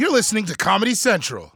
You're listening to Comedy Central.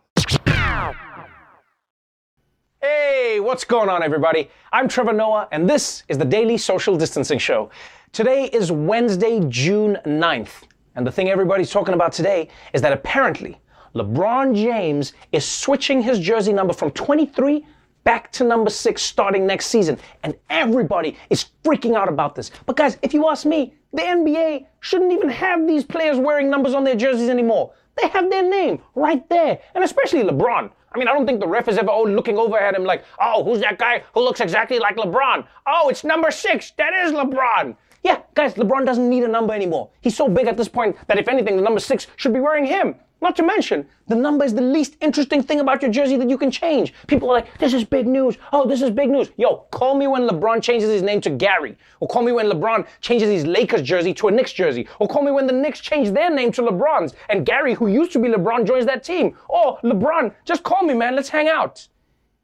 Hey, what's going on, everybody? I'm Trevor Noah, and this is the Daily Social Distancing Show. Today is Wednesday, June 9th, and the thing everybody's talking about today is that apparently LeBron James is switching his jersey number from 23 back to number 6 starting next season, and everybody is freaking out about this. But guys, if you ask me, the NBA shouldn't even have these players wearing numbers on their jerseys anymore. They have their name right there, and especially LeBron. I mean, I don't think the ref is ever looking over at him like, oh, who's that guy who looks exactly like LeBron? Oh, it's number six. That is LeBron. Yeah, guys, LeBron doesn't need a number anymore. He's so big at this point that if anything, the number six should be wearing him. Not to mention, the number is the least interesting thing about your jersey that you can change. People are like, this is big news. Oh, this is big news. Yo, call me when LeBron changes his name to Gary. Or call me when LeBron changes his Lakers jersey to a Knicks jersey. Or call me when the Knicks change their name to LeBron's and Gary, who used to be LeBron, joins that team. Or LeBron, just call me, man. Let's hang out.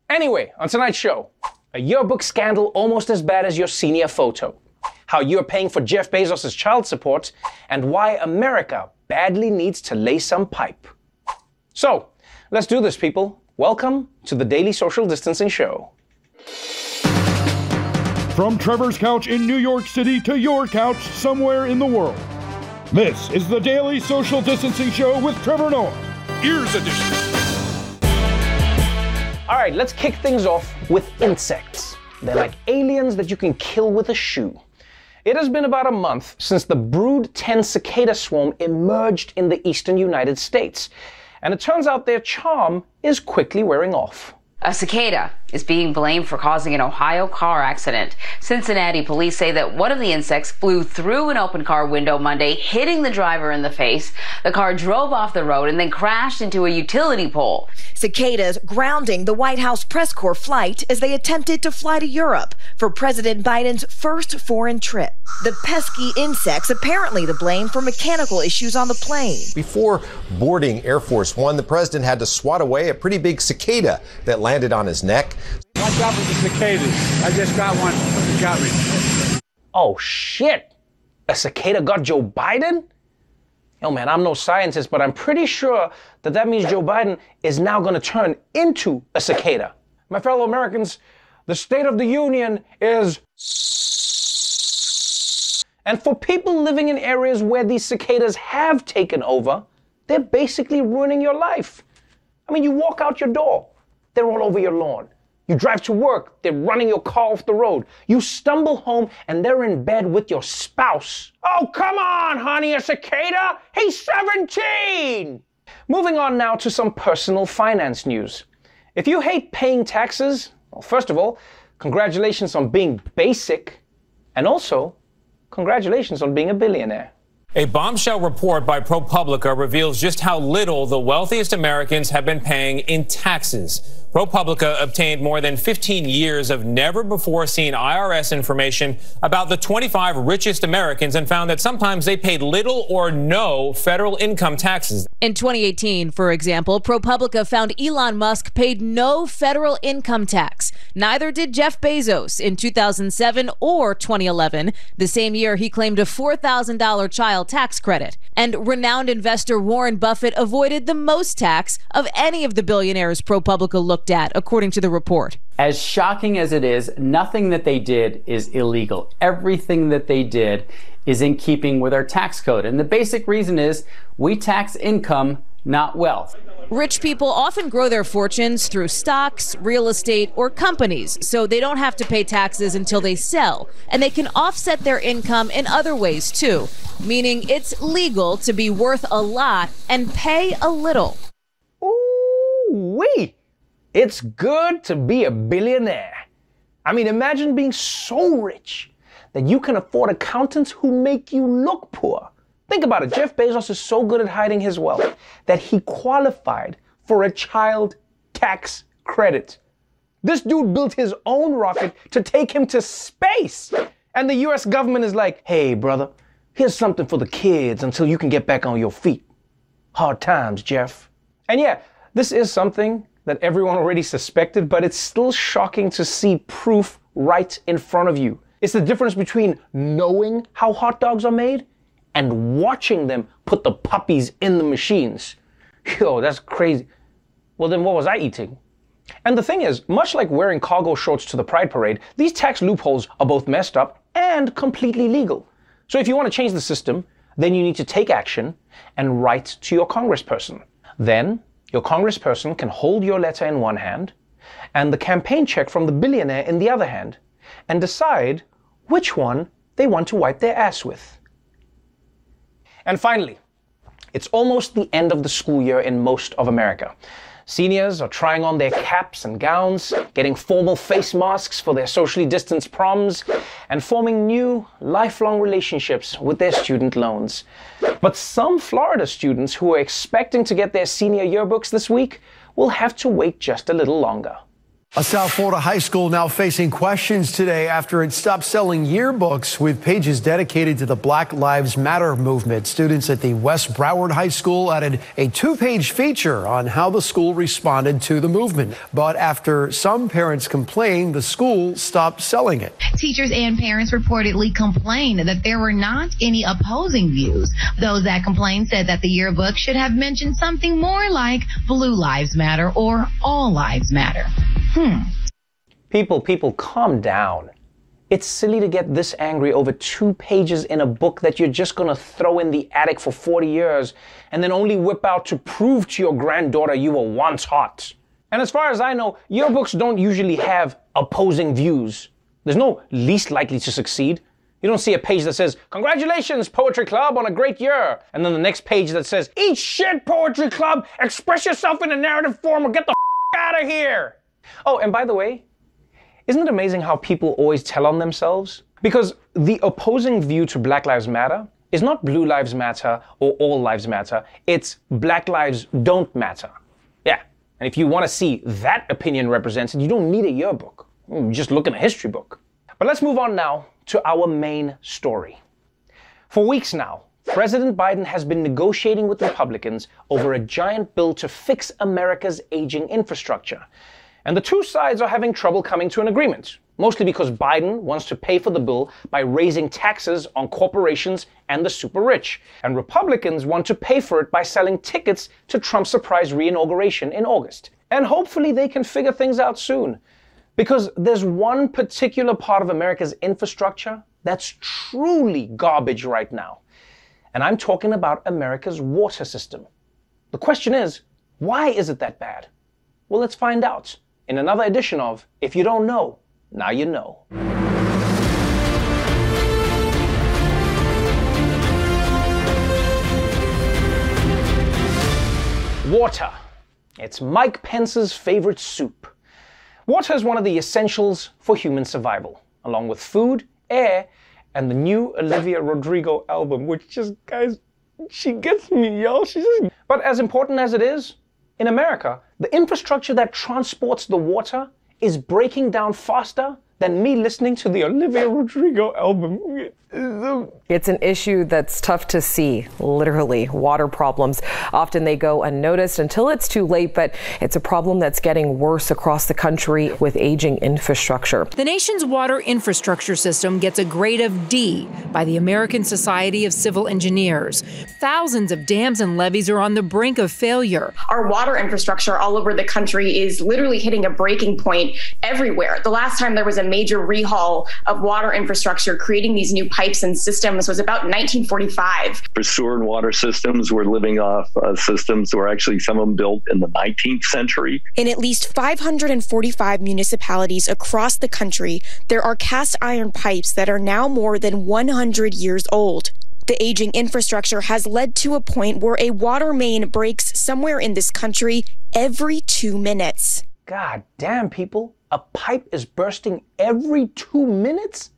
Anyway, on tonight's show, a yearbook scandal almost as bad as your senior photo. How you're paying for Jeff Bezos' child support, and why America badly needs to lay some pipe. So, let's do this, people. Welcome to the Daily Social Distancing Show. From Trevor's couch in New York City to your couch somewhere in the world. This is the Daily Social Distancing Show with Trevor Noah. Ears Edition. All right, let's kick things off with insects. They're like aliens that you can kill with a shoe. It has been about a month since the Brood 10 cicada swarm emerged in the eastern United States, and it turns out their charm is quickly wearing off. A cicada is being blamed for causing an Ohio car accident. Cincinnati police say that one of the insects flew through an open car window Monday, hitting the driver in the face. The car drove off the road and then crashed into a utility pole. Cicadas grounding the White House press corps flight as they attempted to fly to Europe for President Biden's first foreign trip. The pesky insects apparently to blame for mechanical issues on the plane. Before boarding Air Force One, the president had to swat away a pretty big cicada that landed on his neck. Watch out for the cicadas. I just got one. It got me. Oh shit! A cicada got Joe Biden? Yo, man, I'm no scientist, but I'm pretty sure that that means Joe Biden is now going to turn into a cicada. My fellow Americans, the State of the Union is. And for people living in areas where these cicadas have taken over, they're basically ruining your life. I mean, you walk out your door, they're all over your lawn. You drive to work, they're running your car off the road. You stumble home and they're in bed with your spouse. Oh, come on, honey, a cicada? He's 17! Moving on now to some personal finance news. If you hate paying taxes, well, first of all, congratulations on being basic, and also, congratulations on being a billionaire. A bombshell report by ProPublica reveals just how little the wealthiest Americans have been paying in taxes. ProPublica obtained more than 15 years of never before seen IRS information about the 25 richest Americans and found that sometimes they paid little or no federal income taxes. In 2018, for example, ProPublica found Elon Musk paid no federal income tax. Neither did Jeff Bezos in 2007 or 2011, the same year he claimed a $4,000 child tax credit. And renowned investor Warren Buffett avoided the most tax of any of the billionaires ProPublica looked looked at, according to the report. As shocking as it is, nothing that they did is illegal. Everything that they did is in keeping with our tax code. And the basic reason is we tax income, not wealth. Rich people often grow their fortunes through stocks, real estate, or companies, so they don't have to pay taxes until they sell. And they can offset their income in other ways too, meaning it's legal to be worth a lot and pay a little. Ooh, wee! It's good to be a billionaire. I mean, imagine being so rich that you can afford accountants who make you look poor. Think about it. Jeff Bezos is so good at hiding his wealth that he qualified for a child tax credit. This dude built his own rocket to take him to space. And the US government is like, hey, brother, here's something for the kids until you can get back on your feet. Hard times, Jeff. And yeah, this is something that everyone already suspected, but it's still shocking to see proof right in front of you. It's the difference between knowing how hot dogs are made and watching them put the puppies in the machines. Yo, that's crazy. Well, then what was I eating? And the thing is, much like wearing cargo shorts to the Pride Parade, these tax loopholes are both messed up and completely legal. So if you want to change the system, then you need to take action and write to your congressperson. Then your congressperson can hold your letter in one hand and the campaign check from the billionaire in the other hand and decide which one they want to wipe their ass with. And finally, it's almost the end of the school year in most of America. Seniors are trying on their caps and gowns, getting formal face masks for their socially distanced proms, and forming new, lifelong relationships with their student loans. But some Florida students who are expecting to get their senior yearbooks this week will have to wait just a little longer. A South Florida high school now facing questions today after it stopped selling yearbooks with pages dedicated to the Black Lives Matter movement. Students at the West Broward High School added a two page feature on how the school responded to the movement. But after some parents complained, the school stopped selling it. Teachers and parents reportedly complained that there were not any opposing views. Those that complained said that the yearbook should have mentioned something more like Blue Lives Matter or All Lives Matter. Hmm. People, people, calm down. It's silly to get this angry over two pages in a book that you're just gonna throw in the attic for 40 years and then only whip out to prove to your granddaughter you were once hot. And as far as I know, your books don't usually have opposing views. There's no least likely to succeed. You don't see a page that says, Congratulations, Poetry Club, on a great year. And then the next page that says, Eat shit, Poetry Club, express yourself in a narrative form or get the f out of here. Oh, and by the way, isn't it amazing how people always tell on themselves? Because the opposing view to Black Lives Matter is not Blue Lives Matter or All Lives Matter, it's Black Lives Don't Matter. Yeah, and if you want to see that opinion represented, you don't need a yearbook. You just look in a history book. But let's move on now to our main story. For weeks now, President Biden has been negotiating with Republicans over a giant bill to fix America's aging infrastructure. And the two sides are having trouble coming to an agreement, mostly because Biden wants to pay for the bill by raising taxes on corporations and the super rich, and Republicans want to pay for it by selling tickets to Trump's surprise reinauguration in August. And hopefully they can figure things out soon. Because there's one particular part of America's infrastructure that's truly garbage right now. And I'm talking about America's water system. The question is, why is it that bad? Well, let's find out in another edition of If You Don't Know, Now You Know. Water. It's Mike Pence's favorite soup. Water is one of the essentials for human survival, along with food, air, and the new Olivia Rodrigo album, which just, guys, she gets me, y'all. She just. But as important as it is, in America, the infrastructure that transports the water is breaking down faster than me listening to the Olivia Rodrigo album. Um, it's an issue that's tough to see, literally. Water problems. Often they go unnoticed until it's too late, but it's a problem that's getting worse across the country with aging infrastructure. The nation's water infrastructure system gets a grade of D by the American Society of Civil Engineers. Thousands of dams and levees are on the brink of failure. Our water infrastructure all over the country is literally hitting a breaking point everywhere. The last time there was a major rehaul of water infrastructure, creating these new pipes and systems was about 1945. For sewer and water systems, we're living off uh, systems that were actually some of them built in the 19th century. In at least 545 municipalities across the country, there are cast iron pipes that are now more than 100 years old. The aging infrastructure has led to a point where a water main breaks somewhere in this country every two minutes. God damn, people. A pipe is bursting every two minutes?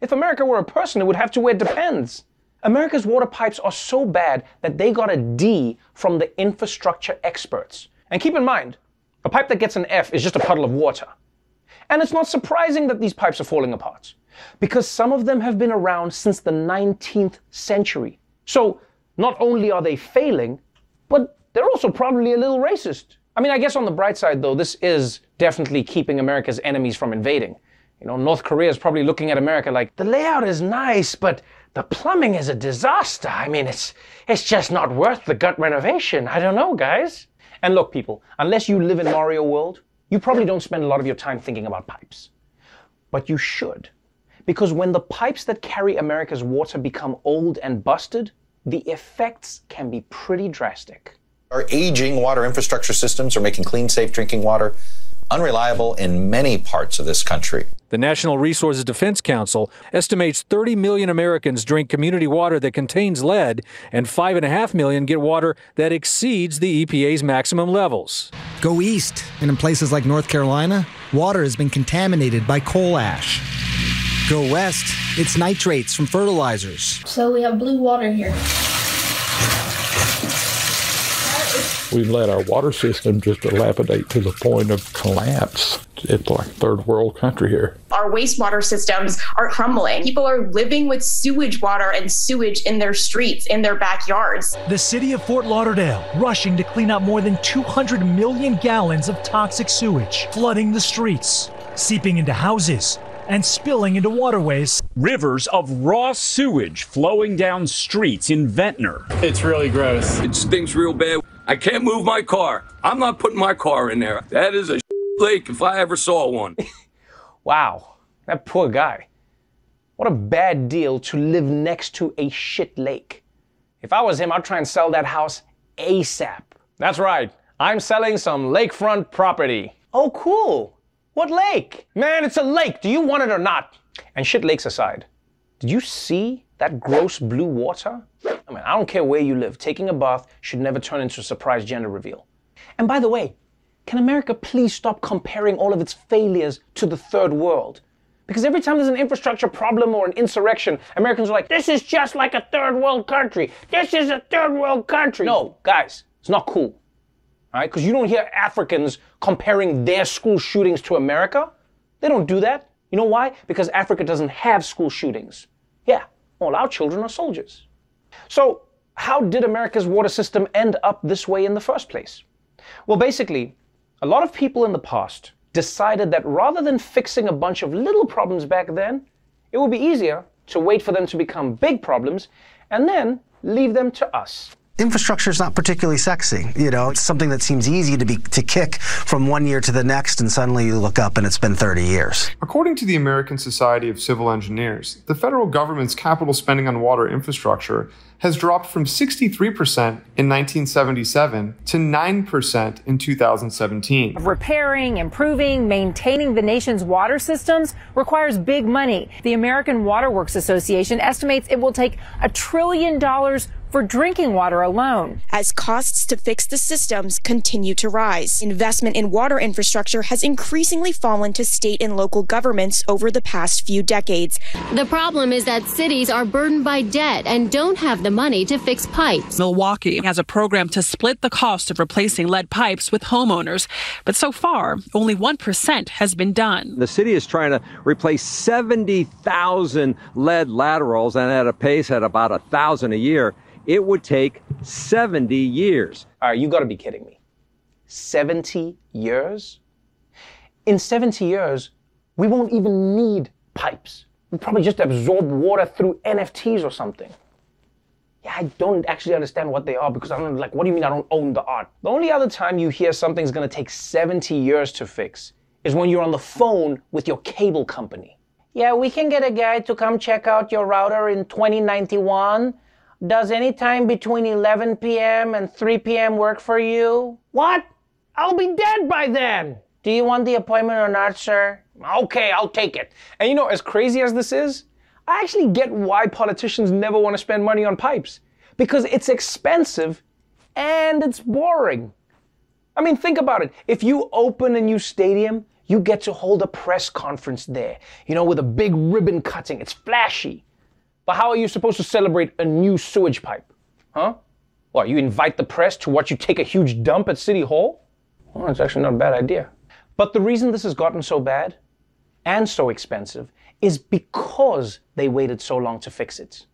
If America were a person, it would have to wear depends. America's water pipes are so bad that they got a D from the infrastructure experts. And keep in mind, a pipe that gets an F is just a puddle of water. And it's not surprising that these pipes are falling apart, because some of them have been around since the 19th century. So not only are they failing, but they're also probably a little racist. I mean, I guess on the bright side, though, this is definitely keeping America's enemies from invading. You know, North Korea is probably looking at America like, the layout is nice, but the plumbing is a disaster. I mean, it's it's just not worth the gut renovation. I don't know, guys. And look, people, unless you live in Mario World, you probably don't spend a lot of your time thinking about pipes. But you should. Because when the pipes that carry America's water become old and busted, the effects can be pretty drastic. Our aging water infrastructure systems are making clean, safe drinking water unreliable in many parts of this country. The Natural Resources Defense Council estimates 30 million Americans drink community water that contains lead, and 5.5 million get water that exceeds the EPA's maximum levels. Go east, and in places like North Carolina, water has been contaminated by coal ash. Go west, it's nitrates from fertilizers. So we have blue water here. We've let our water system just dilapidate to the point of collapse. It's like third world country here. Our wastewater systems are crumbling. People are living with sewage water and sewage in their streets, in their backyards. The city of Fort Lauderdale rushing to clean up more than 200 million gallons of toxic sewage, flooding the streets, seeping into houses, and spilling into waterways. Rivers of raw sewage flowing down streets in Ventnor. It's really gross. It stinks real bad. I can't move my car. I'm not putting my car in there. That is a lake if I ever saw one. wow, that poor guy. What a bad deal to live next to a shit lake. If I was him, I'd try and sell that house ASAP. That's right. I'm selling some lakefront property. Oh, cool. What lake? Man, it's a lake. Do you want it or not? And shit lakes aside, did you see that gross blue water? I mean, I don't care where you live, taking a bath should never turn into a surprise gender reveal. And by the way, can America please stop comparing all of its failures to the third world? Because every time there's an infrastructure problem or an insurrection, Americans are like, this is just like a third world country. This is a third world country. No, guys, it's not cool. All right? Because you don't hear Africans comparing their school shootings to America. They don't do that. You know why? Because Africa doesn't have school shootings. Yeah, all our children are soldiers. So, how did America's water system end up this way in the first place? Well, basically, a lot of people in the past decided that rather than fixing a bunch of little problems back then, it would be easier to wait for them to become big problems and then leave them to us infrastructure is not particularly sexy. You know, it's something that seems easy to be to kick from one year to the next, and suddenly you look up and it's been 30 years. According to the American Society of Civil Engineers, the federal government's capital spending on water infrastructure has dropped from 63% in 1977 to 9% in 2017. Repairing, improving, maintaining the nation's water systems requires big money. The American Water Works Association estimates it will take a trillion dollars for drinking water alone. As costs to fix the systems continue to rise, investment in water infrastructure has increasingly fallen to state and local governments over the past few decades. The problem is that cities are burdened by debt and don't have the money to fix pipes. Milwaukee has a program to split the cost of replacing lead pipes with homeowners, but so far, only 1% has been done. The city is trying to replace 70,000 lead laterals and at a pace at about a thousand a year it would take 70 years. All right, you gotta be kidding me. 70 years? In 70 years, we won't even need pipes. We probably just absorb water through NFTs or something. Yeah, I don't actually understand what they are because I'm like, what do you mean I don't own the art? The only other time you hear something's gonna take 70 years to fix is when you're on the phone with your cable company. Yeah, we can get a guy to come check out your router in 2091 does any time between 11 p.m. and 3 p.m. work for you? What? I'll be dead by then. Do you want the appointment or not, sir? Okay, I'll take it. And you know, as crazy as this is, I actually get why politicians never want to spend money on pipes. Because it's expensive and it's boring. I mean, think about it. If you open a new stadium, you get to hold a press conference there, you know, with a big ribbon cutting. It's flashy. But how are you supposed to celebrate a new sewage pipe? Huh? What, you invite the press to watch you take a huge dump at City Hall? Well, that's actually not a bad idea. But the reason this has gotten so bad and so expensive is because they waited so long to fix it.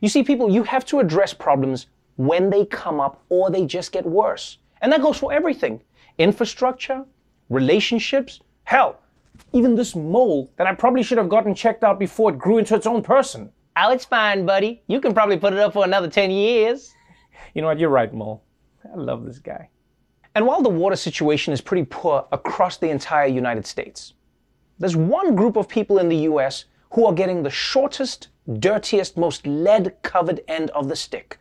You see, people, you have to address problems when they come up or they just get worse. And that goes for everything infrastructure, relationships, hell, even this mole that I probably should have gotten checked out before it grew into its own person. Oh, it's fine, buddy. You can probably put it up for another 10 years. You know what? You're right, Mo. I love this guy. And while the water situation is pretty poor across the entire United States, there's one group of people in the US who are getting the shortest, dirtiest, most lead covered end of the stick.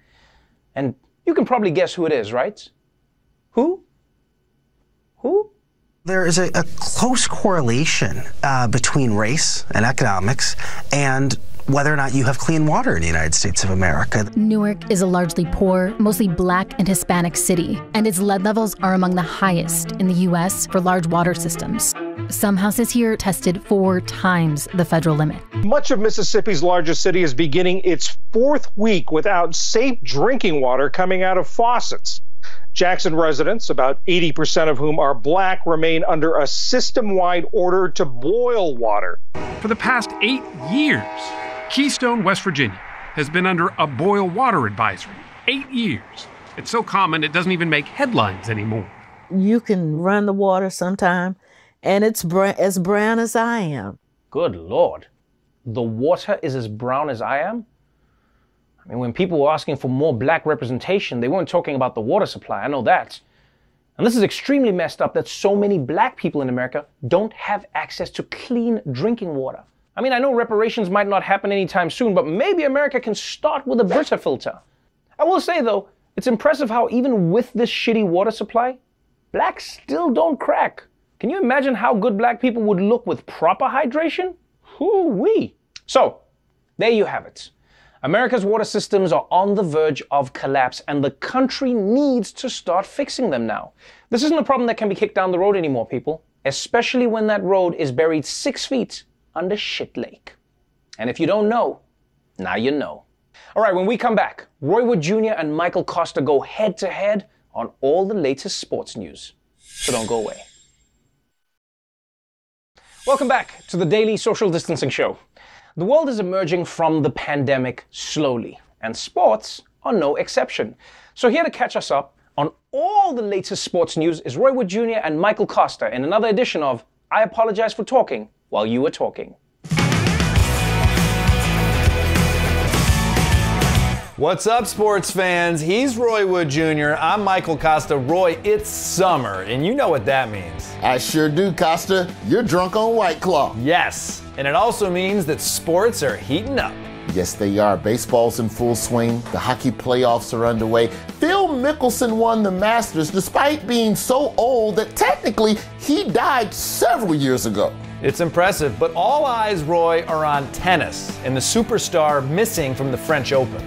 And you can probably guess who it is, right? Who? Who? There is a, a close correlation uh, between race and economics and whether or not you have clean water in the United States of America. Newark is a largely poor, mostly black and Hispanic city, and its lead levels are among the highest in the U.S. for large water systems. Some houses here tested four times the federal limit. Much of Mississippi's largest city is beginning its fourth week without safe drinking water coming out of faucets. Jackson residents, about 80% of whom are black, remain under a system wide order to boil water. For the past eight years, Keystone, West Virginia, has been under a boil water advisory. Eight years. It's so common it doesn't even make headlines anymore. You can run the water sometime, and it's br- as brown as I am. Good Lord. The water is as brown as I am? I mean, when people were asking for more black representation, they weren't talking about the water supply. I know that. And this is extremely messed up that so many black people in America don't have access to clean drinking water. I mean, I know reparations might not happen anytime soon, but maybe America can start with a Brita filter. I will say though, it's impressive how even with this shitty water supply, blacks still don't crack. Can you imagine how good black people would look with proper hydration? Hoo-wee. So, there you have it. America's water systems are on the verge of collapse, and the country needs to start fixing them now. This isn't a problem that can be kicked down the road anymore, people, especially when that road is buried six feet under Shit Lake. And if you don't know, now you know. All right, when we come back, Roy Wood Jr. and Michael Kosta go head to head on all the latest sports news. So don't go away. Welcome back to the Daily Social Distancing Show. The world is emerging from the pandemic slowly, and sports are no exception. So, here to catch us up on all the latest sports news is Roy Wood Jr. and Michael Kosta in another edition of I Apologize for Talking while you were talking. What's up, sports fans? He's Roy Wood Jr. I'm Michael Kosta. Roy, it's summer, and you know what that means. I sure do, Kosta. You're drunk on White Claw. Yes, and it also means that sports are heating up. Yes, they are. Baseball's in full swing. The hockey playoffs are underway. Phil Mickelson won the Masters despite being so old that technically he died several years ago. It's impressive, but all eyes, Roy, are on tennis and the superstar missing from the French Open.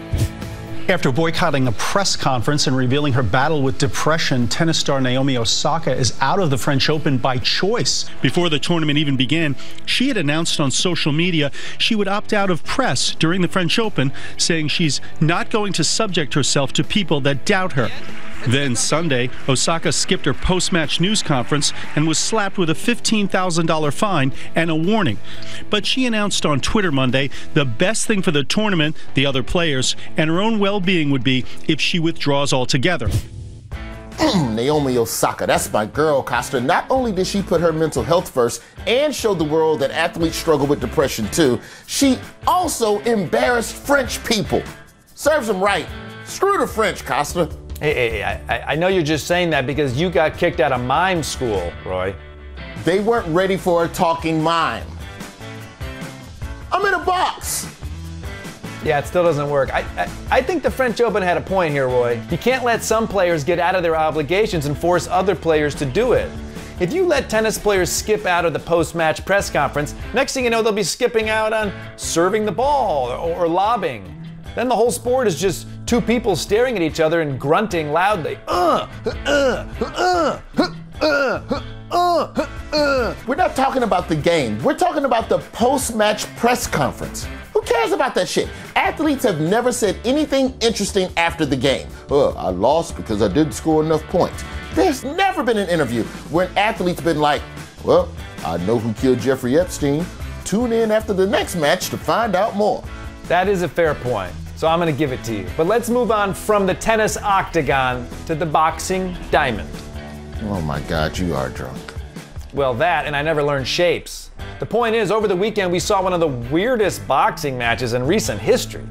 After boycotting a press conference and revealing her battle with depression, tennis star Naomi Osaka is out of the French Open by choice. Before the tournament even began, she had announced on social media she would opt out of press during the French Open, saying she's not going to subject herself to people that doubt her. Then Sunday, Osaka skipped her post match news conference and was slapped with a $15,000 fine and a warning. But she announced on Twitter Monday the best thing for the tournament, the other players, and her own well being would be if she withdraws altogether. Naomi Osaka, that's my girl, Kosta. Not only did she put her mental health first and show the world that athletes struggle with depression too, she also embarrassed French people. Serves them right. Screw the French, Kosta. Hey, hey, hey I, I know you're just saying that because you got kicked out of mime school, Roy. They weren't ready for a talking mime. I'm in a box. Yeah, it still doesn't work. I, I, I, think the French Open had a point here, Roy. You can't let some players get out of their obligations and force other players to do it. If you let tennis players skip out of the post match press conference, next thing you know, they'll be skipping out on serving the ball or, or lobbing. Then the whole sport is just two people staring at each other and grunting loudly. Uh, uh, uh, uh, uh, uh, We're not talking about the game. We're talking about the post-match press conference. Who cares about that shit? Athletes have never said anything interesting after the game. Uh, I lost because I didn't score enough points. There's never been an interview where an athlete's been like, well, I know who killed Jeffrey Epstein. Tune in after the next match to find out more. That is a fair point, so I'm going to give it to you. But let's move on from the tennis octagon to the boxing diamond. Oh my God, you are drunk. Well, that, and I never learned shapes. The point is, over the weekend, we saw one of the weirdest boxing matches in recent history.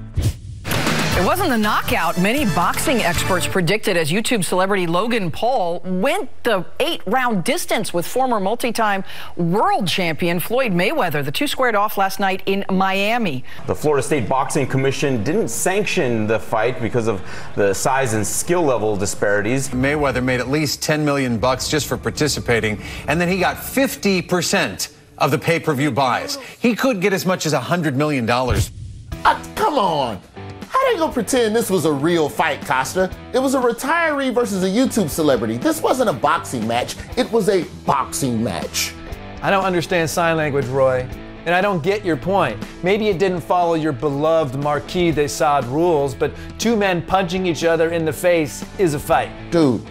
It wasn't the knockout many boxing experts predicted as YouTube celebrity Logan Paul went the eight round distance with former multi time world champion Floyd Mayweather. The two squared off last night in Miami. The Florida State Boxing Commission didn't sanction the fight because of the size and skill level disparities. Mayweather made at least 10 million bucks just for participating, and then he got 50% of the pay per view buys. He could get as much as $100 million. Uh, come on. How they gonna pretend this was a real fight, Kosta? It was a retiree versus a YouTube celebrity. This wasn't a boxing match, it was a boxing match. I don't understand sign language, Roy. And I don't get your point. Maybe it didn't follow your beloved Marquis de Sade rules, but two men punching each other in the face is a fight. Dude,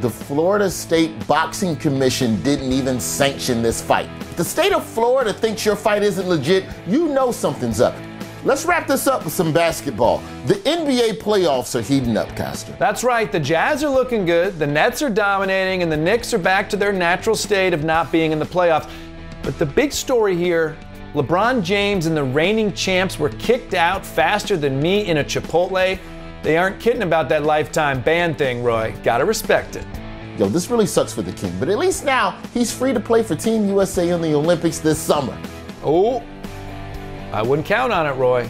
the Florida State Boxing Commission didn't even sanction this fight. If the state of Florida thinks your fight isn't legit, you know something's up. Let's wrap this up with some basketball. The NBA playoffs are heating up, Kosta. That's right. The Jazz are looking good, the Nets are dominating, and the Knicks are back to their natural state of not being in the playoffs. But the big story here LeBron James and the reigning champs were kicked out faster than me in a Chipotle. They aren't kidding about that lifetime ban thing, Roy. Gotta respect it. Yo, this really sucks for the king, but at least now he's free to play for Team USA in the Olympics this summer. Oh, I wouldn't count on it, Roy.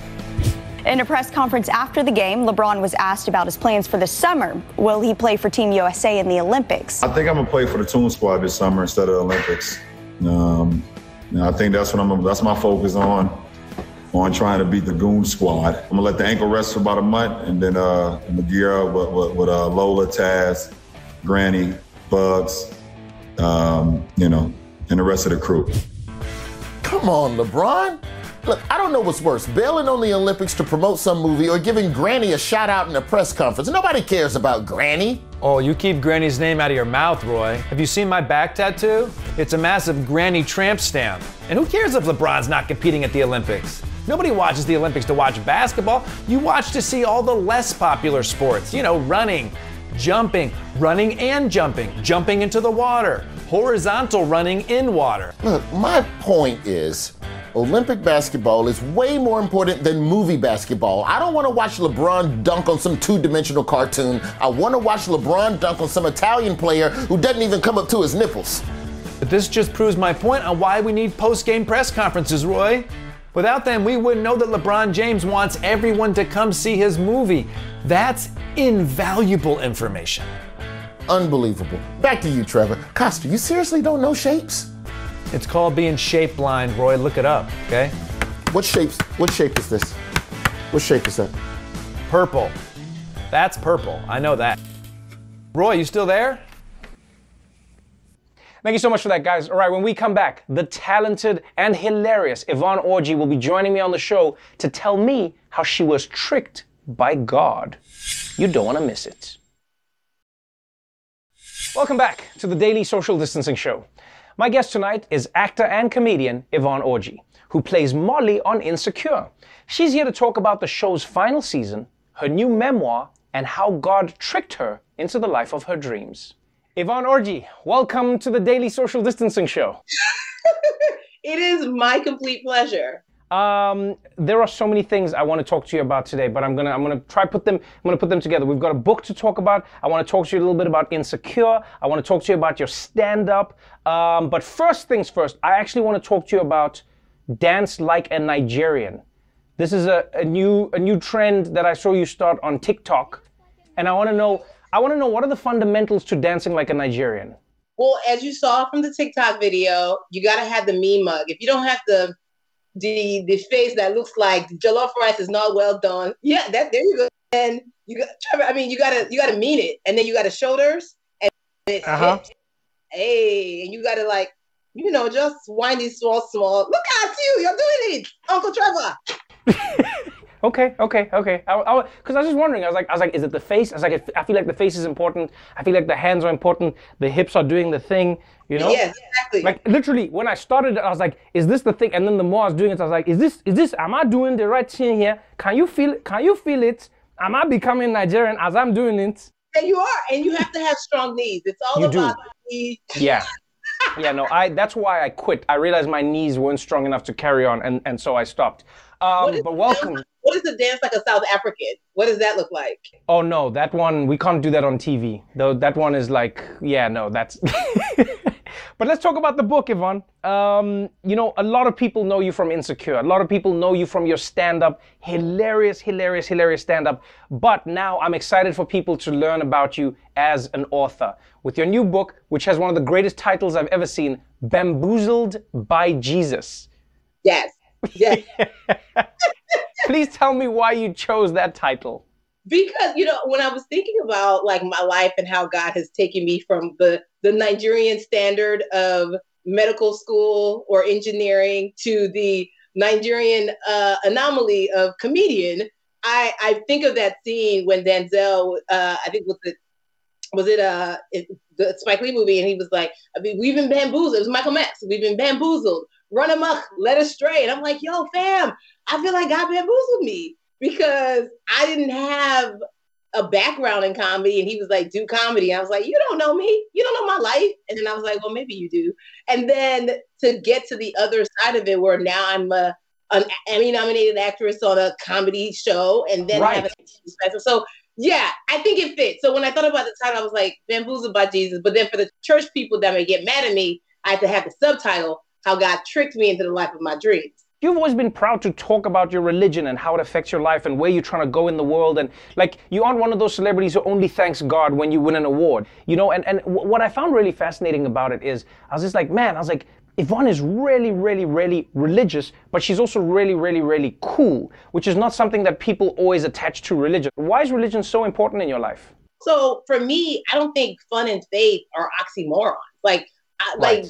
In a press conference after the game, LeBron was asked about his plans for the summer. Will he play for Team USA in the Olympics? I think I'm gonna play for the Tune Squad this summer instead of the Olympics. Um, you I think that's what I'm. That's my focus on, on trying to beat the Goon Squad. I'm gonna let the ankle rest for about a month, and then uh, I'm gonna gear up with, with, with uh, Lola, Taz, Granny, Bugs, um, you know, and the rest of the crew. Come on, LeBron. Look, I don't know what's worse, bailing on the Olympics to promote some movie or giving Granny a shout out in a press conference. Nobody cares about Granny. Oh, you keep Granny's name out of your mouth, Roy. Have you seen my back tattoo? It's a massive Granny tramp stamp. And who cares if LeBron's not competing at the Olympics? Nobody watches the Olympics to watch basketball. You watch to see all the less popular sports, you know, running, jumping, running and jumping, jumping into the water, horizontal running in water. Look, my point is Olympic basketball is way more important than movie basketball. I don't want to watch LeBron dunk on some two dimensional cartoon. I want to watch LeBron dunk on some Italian player who doesn't even come up to his nipples. But this just proves my point on why we need post game press conferences, Roy. Without them, we wouldn't know that LeBron James wants everyone to come see his movie. That's invaluable information. Unbelievable. Back to you, Trevor. Kosta, you seriously don't know shapes? It's called being shape blind, Roy. Look it up, okay? What shapes? What shape is this? What shape is that? Purple. That's purple. I know that. Roy, you still there? Thank you so much for that, guys. All right, when we come back, the talented and hilarious Yvonne Orji will be joining me on the show to tell me how she was tricked by God. You don't want to miss it. Welcome back to the Daily Social Distancing Show. My guest tonight is actor and comedian Yvonne Orji, who plays Molly on Insecure. She's here to talk about the show's final season, her new memoir, and how God tricked her into the life of her dreams. Yvonne Orji, welcome to the Daily Social Distancing Show. it is my complete pleasure. Um, there are so many things I want to talk to you about today, but I'm gonna I'm gonna try put them I'm gonna put them together. We've got a book to talk about. I want to talk to you a little bit about Insecure. I want to talk to you about your stand-up. Um, but first things first, I actually want to talk to you about dance like a Nigerian. This is a, a new a new trend that I saw you start on TikTok, and I want to know I want to know what are the fundamentals to dancing like a Nigerian. Well, as you saw from the TikTok video, you got to have the meme mug. If you don't have the the the face that looks like jollof rice is not well done. Yeah, that there you go. And you got I mean you gotta you gotta mean it. And then you got the shoulders and it's uh-huh. Hey, and you gotta like, you know, just wind it small, small. Look at you, you're doing it, Uncle Trevor. okay, okay, okay. I, I, Cause I was just wondering. I was like, I was like, is it the face? I was like, I feel like the face is important. I feel like the hands are important. The hips are doing the thing. You know? Yes, exactly. Like literally, when I started, I was like, "Is this the thing?" And then the more I was doing it, I was like, "Is this? Is this? Am I doing the right thing here? Can you feel? Can you feel it? Am I becoming Nigerian as I'm doing it?" And you are, and you have to have strong knees. It's all you about do. the Yeah. yeah, no, I. That's why I quit. I realized my knees weren't strong enough to carry on, and, and so I stopped. Um, but welcome. What is the dance like a South African? What does that look like? Oh no, that one we can't do that on TV. Though that one is like, yeah, no, that's. but let's talk about the book, Yvonne. Um, you know, a lot of people know you from Insecure. A lot of people know you from your stand-up, hilarious, hilarious, hilarious stand-up. But now I'm excited for people to learn about you as an author with your new book, which has one of the greatest titles I've ever seen, "Bamboozled by Jesus." Yes. Yes. Please tell me why you chose that title. Because you know, when I was thinking about like my life and how God has taken me from the the Nigerian standard of medical school or engineering to the Nigerian uh, anomaly of comedian, I, I think of that scene when Denzel, uh, I think was it was it uh it, the Spike Lee movie, and he was like, I mean, we've been bamboozled. It was Malcolm X. We've been bamboozled, run amok, led astray. And I'm like, yo, fam, I feel like God bamboozled me because I didn't have a background in comedy. And he was like do comedy. I was like you don't know me. You don't know my life. And then i was like well maybe you do. And then to get to the other side of it where now i'm a an emmy nominated actress on a comedy show and then Right. have a special. So yeah i think it fits. So when i thought about the title i was like bamboozled by jesus. But then for the church people that may get mad at me i had to have the subtitle how god tricked me into the life of my dreams You've always been proud to talk about your religion and how it affects your life and where you're trying to go in the world. And like, you aren't one of those celebrities who only thanks God when you win an award. You know, and, and wh- what I found really fascinating about it is, I was just like, man, I was like, Yvonne is really, really, really religious, but she's also really, really, really cool, which is not something that people always attach to religion. Why is religion so important in your life? So for me, I don't think fun and faith are oxymorons. Like, I, like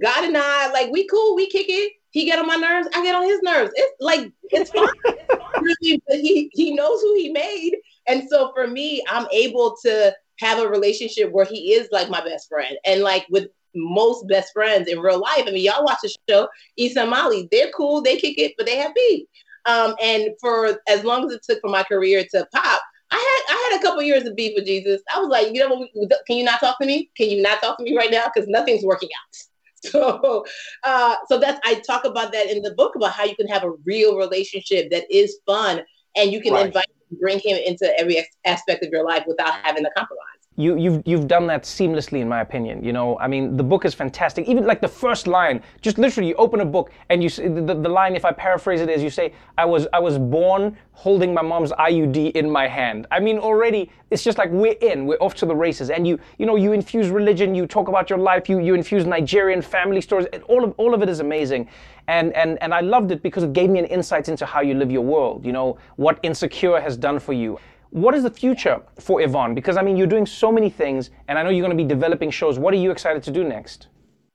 God and I, like we cool, we kick it. He get on my nerves, I get on his nerves. It's like it's fine. really, but he he knows who he made, and so for me, I'm able to have a relationship where he is like my best friend, and like with most best friends in real life. I mean, y'all watch the show, Issa and Molly. They're cool, they kick it, but they have beef. Um, and for as long as it took for my career to pop, I had I had a couple years of beef with Jesus. I was like, you know, what, can you not talk to me? Can you not talk to me right now? Because nothing's working out. So, uh, so that's I talk about that in the book about how you can have a real relationship that is fun, and you can Right. invite, bring him into every aspect of your life without having to compromise. You you've you've done that seamlessly in my opinion you know? I mean the book is fantastic. Even like the first line just literally you open a book and you the, the line if i paraphrase it is you say i was i was born holding my mom's iud in my hand. I mean already it's just like we're in we're off to the races. And you you know you infuse religion you talk about your life you you infuse nigerian family stories all of all of it is amazing. And and and i loved it because it gave me an insight into how you live your world you know what insecure has done for you what is the future for Yvonne? Because I mean, you're doing so many things, and I know you're going to be developing shows. What are you excited to do next?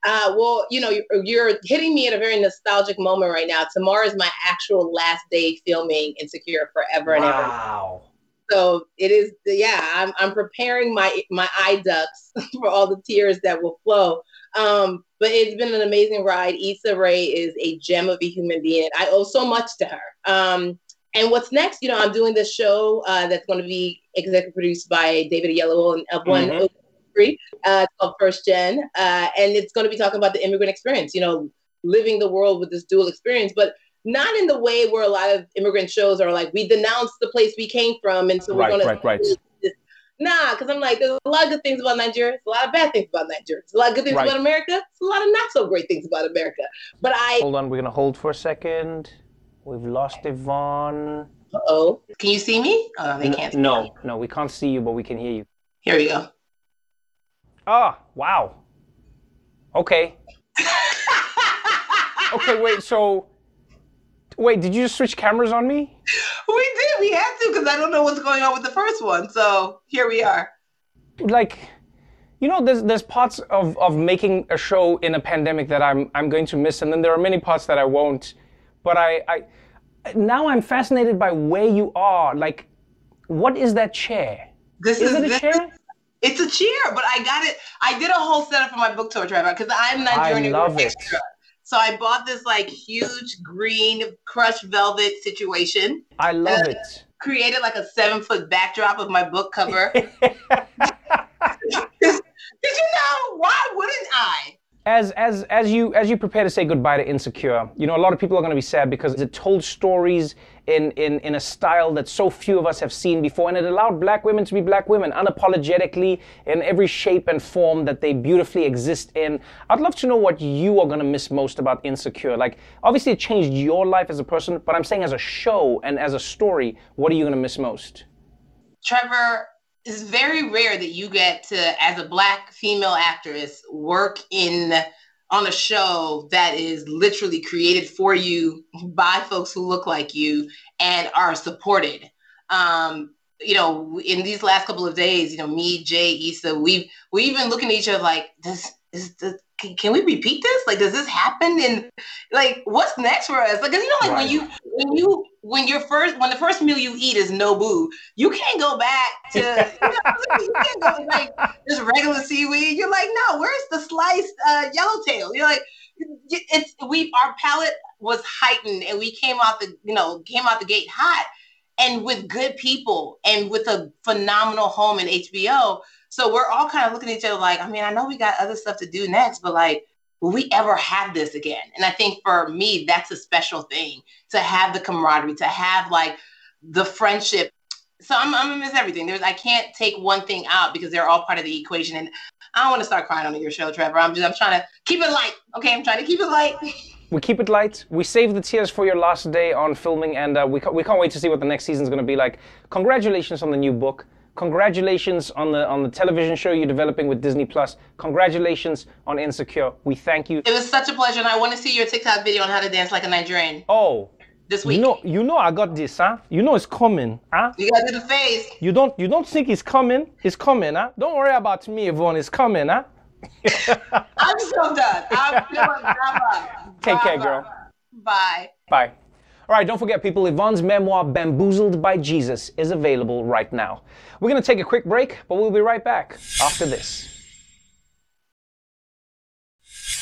Uh, well, you know, you're, you're hitting me at a very nostalgic moment right now. Tomorrow is my actual last day filming Insecure Forever and Ever. Wow. So it is, yeah. I'm, I'm preparing my my eye ducts for all the tears that will flow. Um, but it's been an amazing ride. Issa Rae is a gem of a human being. I owe so much to her. Um, and what's next? You know, I'm doing this show uh, that's going to be executive produced by David Oyelowo and of one Mhm. three. Uh, called First Gen, uh, and it's going to be talking about the immigrant experience. You know, living the world with this dual experience, but not in the way where a lot of immigrant shows are like, we denounce the place we came from, and so we're Right, going to right, right. Nah, because I'm like, there's a lot of good things about Nigeria. There's a lot of bad things about Nigeria. There's a lot of good things Right. about America. There's a lot of not so great things about America. But I, Hold on, we're going to hold for a second. We've lost Yvonne. Uh oh, can you see me? Oh, they can't. No, no, we can't see you, but we can hear you. Here we go. Ah, wow. Okay. okay, wait, so. Wait, did you just switch cameras on me? We did. We had to because I don't know what's going on with the first one. So here we are. like you know there's there's parts of of making a show in a pandemic that I'm I'm going to miss and then there are many parts that I won't but I I now I'm fascinated by where you are like what is that chair This is is it a chair It's a chair, but I got it. I did a whole setup for my book tour, Trevor, because I'm Nigerian. I love it. So I bought this like huge green crushed velvet situation. I love it Created like a seven foot backdrop of my book cover. Did you know? Why wouldn't I? As as as you as you prepare to say goodbye to Insecure, you know a lot of people are going to be sad because it told stories in in in a style that so few of us have seen before, and it allowed black women to be black women unapologetically in every shape and form that they beautifully exist in. I'd love to know what you are going to miss most about Insecure. Like obviously it changed your life as a person, but I'm saying as a show and as a story, what are you going to miss most? Trevor, it's very rare that you get to, as a black female actress, work in on a show that is literally created for you by folks who look like you and are supported. Um, you know, in these last couple of days, you know, me, Jay, Issa, we've we've been looking at each other like, this is the can, can, we repeat this? Like, does this happen? And like, what's next for us? Like, you know, like right. when you when you when your first when the first meal you eat is Nobu, you can't go back to you, know, you can't go like just regular seaweed. You're like, no, where's the sliced uh, yellowtail? You're like, it's we our palate was heightened and we came out the you know came out the gate hot and with good people and with a phenomenal home in HBO so we're all kind of looking at each other like, I mean, I know we got other stuff to do next, but like, will we ever have this again? And I think for me, that's a special thing to have the camaraderie, to have like the friendship. So I'm, I'm gonna miss everything. There's I can't take one thing out because they're all part of the equation. And I don't want to start crying on your show, Trevor. I'm just I'm trying to keep it light. Okay, I'm trying to keep it light. we keep it light. We save the tears for your last day on filming, and uh, we, ca- we can't wait to see what the next season's going to be like. Congratulations on the new book. Congratulations on the on the television show you're developing with Disney Plus. Congratulations on Insecure. We thank you. It was such a pleasure, and I want to see your TikTok video on how to dance like a Nigerian. Oh, this week. You know, you know, I got this, huh? You know, it's coming, huh? You gotta do the face. You don't, you don't think it's coming? It's coming, huh? Don't worry about me, Yvonne. It's coming, huh? I'm so done. I'm feeling. Take care, girl. Bye. Bye. All right, don't forget, people, Yvonne's memoir, Bamboozled by Jesus, is available right now. We're going to take a quick break, but we'll be right back after this.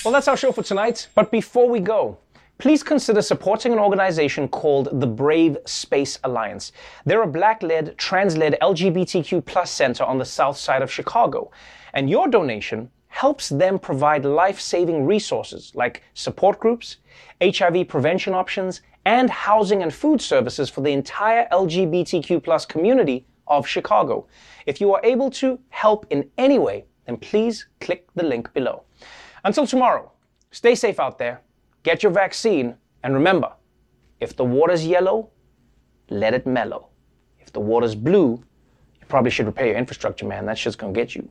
Well, that's our show for tonight. But before we go, please consider supporting an organization called the Brave Space Alliance. They're a black led, trans led LGBTQ plus center on the south side of Chicago. And your donation helps them provide life saving resources like support groups, HIV prevention options, and housing and food services for the entire LGBTQ community of Chicago. If you are able to help in any way, then please click the link below. Until tomorrow, stay safe out there, get your vaccine, and remember, if the water's yellow, let it mellow. If the water's blue, you probably should repair your infrastructure, man. That's just gonna get you.